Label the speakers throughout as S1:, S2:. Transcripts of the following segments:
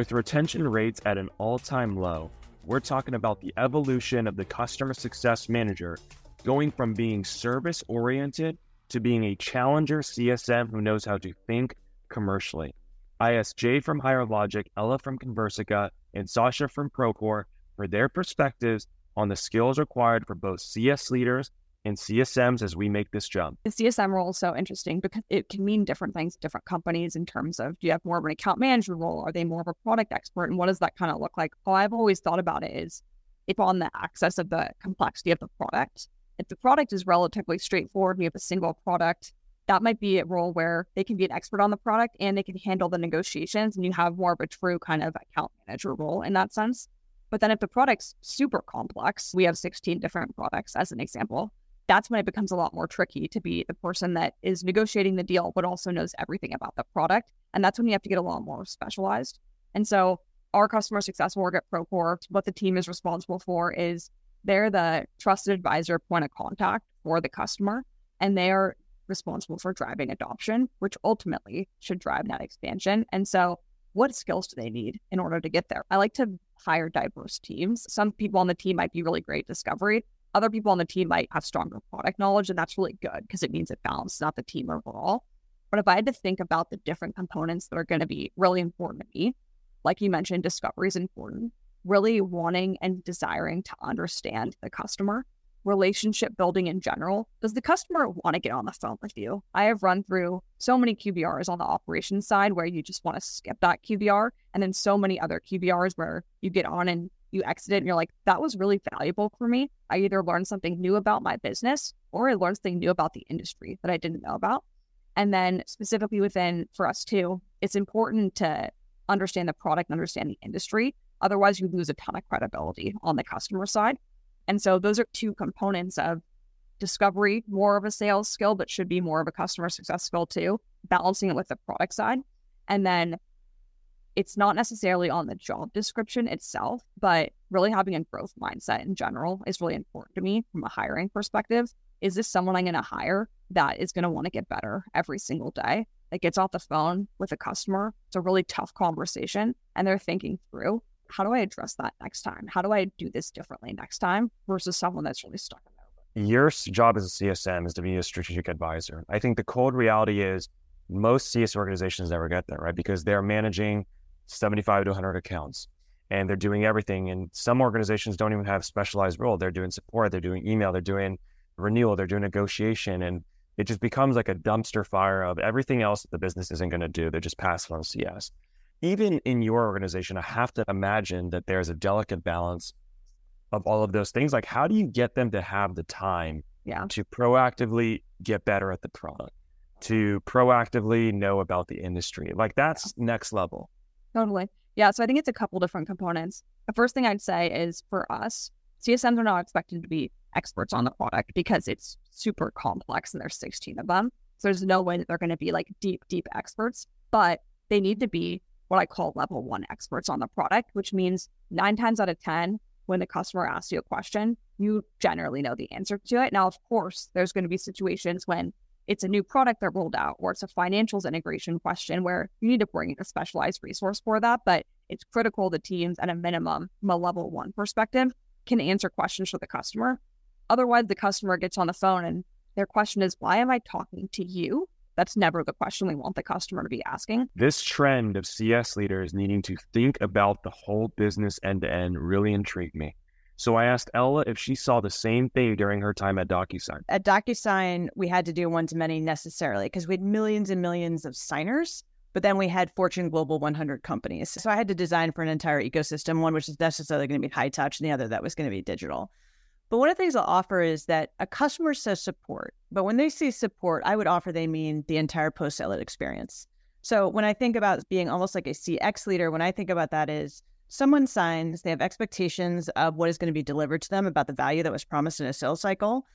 S1: With retention rates at an all time low, we're talking about the evolution of the customer success manager going from being service oriented to being a challenger CSM who knows how to think commercially. ISJ from Higher Logic, Ella from Conversica, and Sasha from Procore for their perspectives on the skills required for both CS leaders and CSMs as we make this jump.
S2: The CSM role is so interesting because it can mean different things to different companies in terms of do you have more of an account manager role? Are they more of a product expert? And what does that kind of look like? How I've always thought about it is if on the access of the complexity of the product, if the product is relatively straightforward, we have a single product, that might be a role where they can be an expert on the product and they can handle the negotiations and you have more of a true kind of account manager role in that sense. But then if the product's super complex, we have 16 different products as an example that's when it becomes a lot more tricky to be the person that is negotiating the deal, but also knows everything about the product. And that's when you have to get a lot more specialized. And so, our customer success org at Procore, what the team is responsible for is they're the trusted advisor point of contact for the customer, and they are responsible for driving adoption, which ultimately should drive that expansion. And so, what skills do they need in order to get there? I like to hire diverse teams. Some people on the team might be really great discovery, other people on the team might have stronger product knowledge, and that's really good because it means it balances out the team overall. But if I had to think about the different components that are going to be really important to me, like you mentioned, discovery is important. Really wanting and desiring to understand the customer, relationship building in general. Does the customer want to get on the phone with you? I have run through so many QBRs on the operations side where you just want to skip that QBR, and then so many other QBRs where you get on and you exit it and you're like, that was really valuable for me. I either learned something new about my business or I learned something new about the industry that I didn't know about. And then specifically within for us too, it's important to understand the product and understand the industry. Otherwise, you lose a ton of credibility on the customer side. And so those are two components of discovery, more of a sales skill, but should be more of a customer success skill too, balancing it with the product side. And then it's not necessarily on the job description itself, but really having a growth mindset in general is really important to me from a hiring perspective. Is this someone I'm going to hire that is going to want to get better every single day? That gets off the phone with a customer. It's a really tough conversation, and they're thinking through how do I address that next time? How do I do this differently next time versus someone that's really stuck in there?
S1: Your job as a CSM is to be a strategic advisor. I think the cold reality is most CS organizations never get there, right? Because they're managing 75 to 100 accounts and they're doing everything. And some organizations don't even have specialized role. They're doing support, they're doing email, they're doing renewal, they're doing negotiation. And it just becomes like a dumpster fire of everything else that the business isn't going to do. They're just passing on CS. Even in your organization, I have to imagine that there's a delicate balance of all of those things. Like, how do you get them to have the time
S2: yeah.
S1: to proactively get better at the product, to proactively know about the industry? Like, that's next level.
S2: Totally. Yeah. So I think it's a couple different components. The first thing I'd say is for us, CSMs are not expected to be experts on the product because it's super complex and there's 16 of them. So there's no way that they're going to be like deep, deep experts, but they need to be what I call level one experts on the product, which means nine times out of 10, when the customer asks you a question, you generally know the answer to it. Now, of course, there's going to be situations when it's a new product that rolled out or it's a financials integration question where you need to bring in a specialized resource for that. But it's critical the teams at a minimum from a level one perspective can answer questions for the customer. Otherwise, the customer gets on the phone and their question is, why am I talking to you? That's never the question we want the customer to be asking.
S1: This trend of CS leaders needing to think about the whole business end to end really intrigued me. So I asked Ella if she saw the same thing during her time at DocuSign.
S3: At DocuSign, we had to do one to many necessarily because we had millions and millions of signers, but then we had Fortune Global 100 companies. So I had to design for an entire ecosystem, one which is necessarily going to be high touch and the other that was going to be digital. But one of the things I'll offer is that a customer says support, but when they say support, I would offer they mean the entire post sale experience. So when I think about being almost like a CX leader, when I think about that is someone signs, they have expectations of what is going to be delivered to them about the value that was promised in a sales cycle.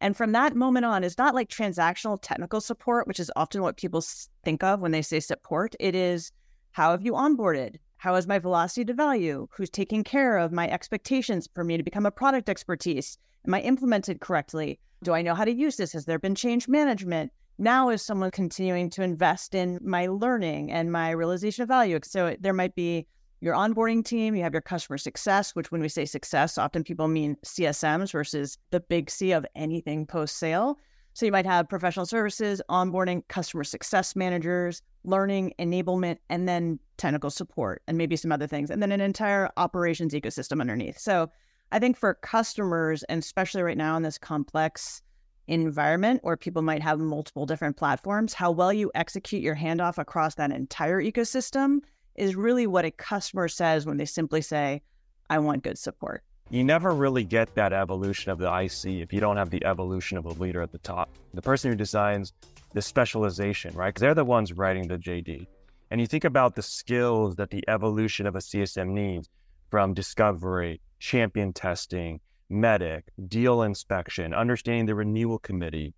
S3: And from that moment on, it's not like transactional technical support, which is often what people think of when they say support. It is how have you onboarded? How is my velocity to value? Who's taking care of my expectations for me to become a product expertise? Am I implemented correctly? Do I know how to use this? Has there been change management? Now is someone continuing to invest in my learning and my realization of value? So there might be your onboarding team, you have your customer success, which when we say success, often people mean CSMs versus the big C of anything post sale. So you might have professional services, onboarding, customer success managers, learning, enablement, and then technical support, and maybe some other things, and then an entire operations ecosystem underneath. So I think for customers, and especially right now in this complex environment where people might have multiple different platforms, how well you execute your handoff across that entire ecosystem is really what a customer says when they simply say, I want good support.
S1: You never really get that evolution of the IC if you don't have the evolution of a leader at the top. The person who designs the specialization, right? Because they're the ones writing the JD. And you think about the skills that the evolution of a CSM needs from discovery, champion testing, MEDDIC, deal inspection, understanding the renewal committee.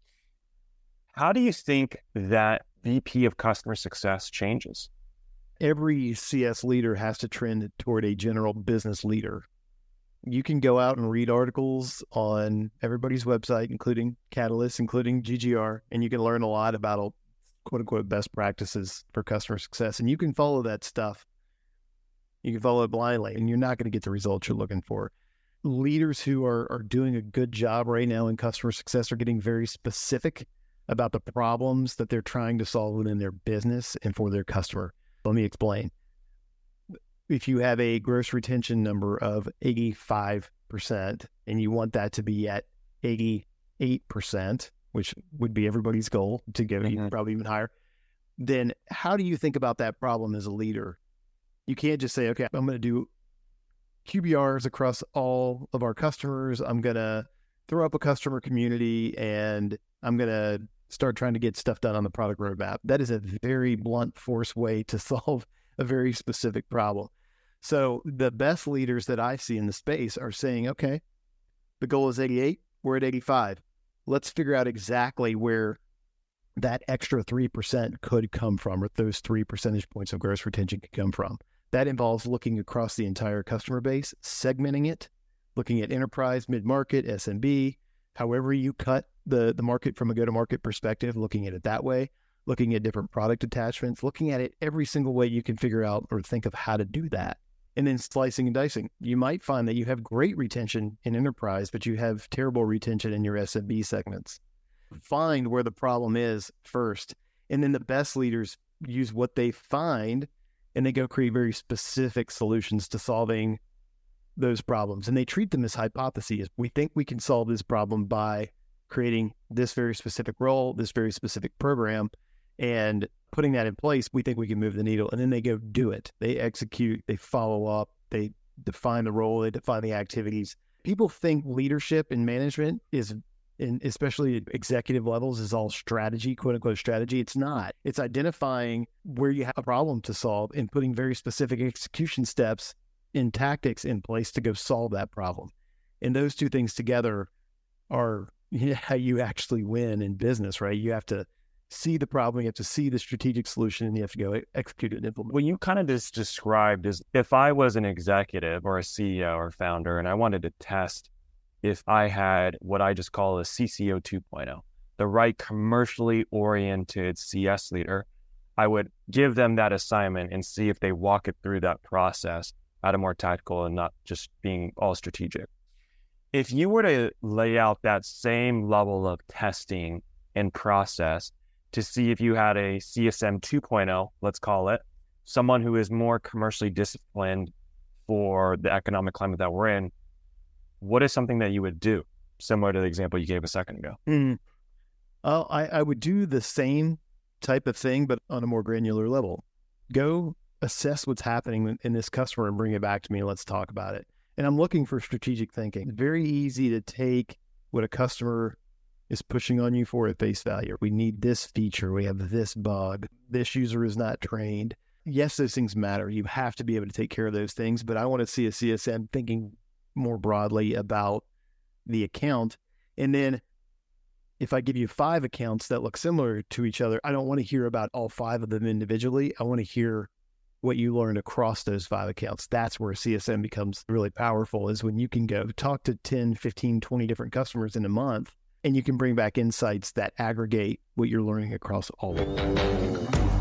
S1: How do you think that VP of customer success changes?
S4: Every CS leader has to trend toward a general business leader. You can go out and read articles on everybody's website, including Catalyst, including GGR, and you can learn a lot about quote unquote best practices for customer success. And you can follow that stuff. You can follow it blindly, and you're not going to get the results you're looking for leaders who are, are doing a good job right now in customer success are getting very specific about the problems that they're trying to solve within their business and for their customer. Let me explain. If you have a gross retention number of 85% and you want that to be at 88%, which would be everybody's goal to go mm-hmm. probably even higher, then how do you think about that problem as a leader? You can't just say, okay, I'm going to do QBRs across all of our customers. I'm going to throw up a customer community and I'm going to start trying to get stuff done on the product roadmap. That is a very blunt force way to solve a very specific problem. So the best leaders that I see in the space are saying, okay, the goal is 88, we're at 85. Let's figure out exactly where that extra 3% could come from, or those three percentage points of gross retention could come from. That involves looking across the entire customer base, segmenting it, looking at enterprise, mid market, SMB, however you cut the, the market from a go to market perspective, looking at it that way, looking at different product attachments, looking at it every single way you can figure out or think of how to do that. And then slicing and dicing. You might find that you have great retention in enterprise, but you have terrible retention in your SMB segments. Find where the problem is first. And then the best leaders use what they find and they go create very specific solutions to solving those problems. And they treat them as hypotheses. We think we can solve this problem by creating this very specific role, this very specific program, and putting that in place. We think we can move the needle. And then they go do it. They execute, they follow up, they define the role, they define the activities. People think leadership and management is and especially executive levels is all strategy, quote unquote strategy. It's not. It's identifying where you have a problem to solve and putting very specific execution steps and tactics in place to go solve that problem. And those two things together are how you actually win in business, right? You have to see the problem, you have to see the strategic solution, and you have to go execute it and implement.
S1: What you kind of just described is if I was an executive or a CEO or founder and I wanted to test if I had what I just call a CCO 2.0, the right commercially oriented CS leader, I would give them that assignment and see if they walk it through that process at a more tactical and not just being all strategic. If you were to lay out that same level of testing and process to see if you had a CSM 2.0, let's call it, someone who is more commercially disciplined for the economic climate that we're in, what is something that you would do similar to the example you gave a second ago?
S4: Mm. I, I would do the same type of thing, but on a more granular level. Go assess what's happening in this customer and bring it back to me let's talk about it. And I'm looking for strategic thinking. It's very easy to take what a customer is pushing on you for at face value. We need this feature. We have this bug. This user is not trained. Yes, those things matter. You have to be able to take care of those things, but I want to see a CSM thinking more broadly about the account. And then if I give you five accounts that look similar to each other, I don't want to hear about all five of them individually. I want to hear what you learn across those five accounts. That's where CSM becomes really powerful is when you can go talk to 10, 15, 20 different customers in a month and you can bring back insights that aggregate what you're learning across all of them.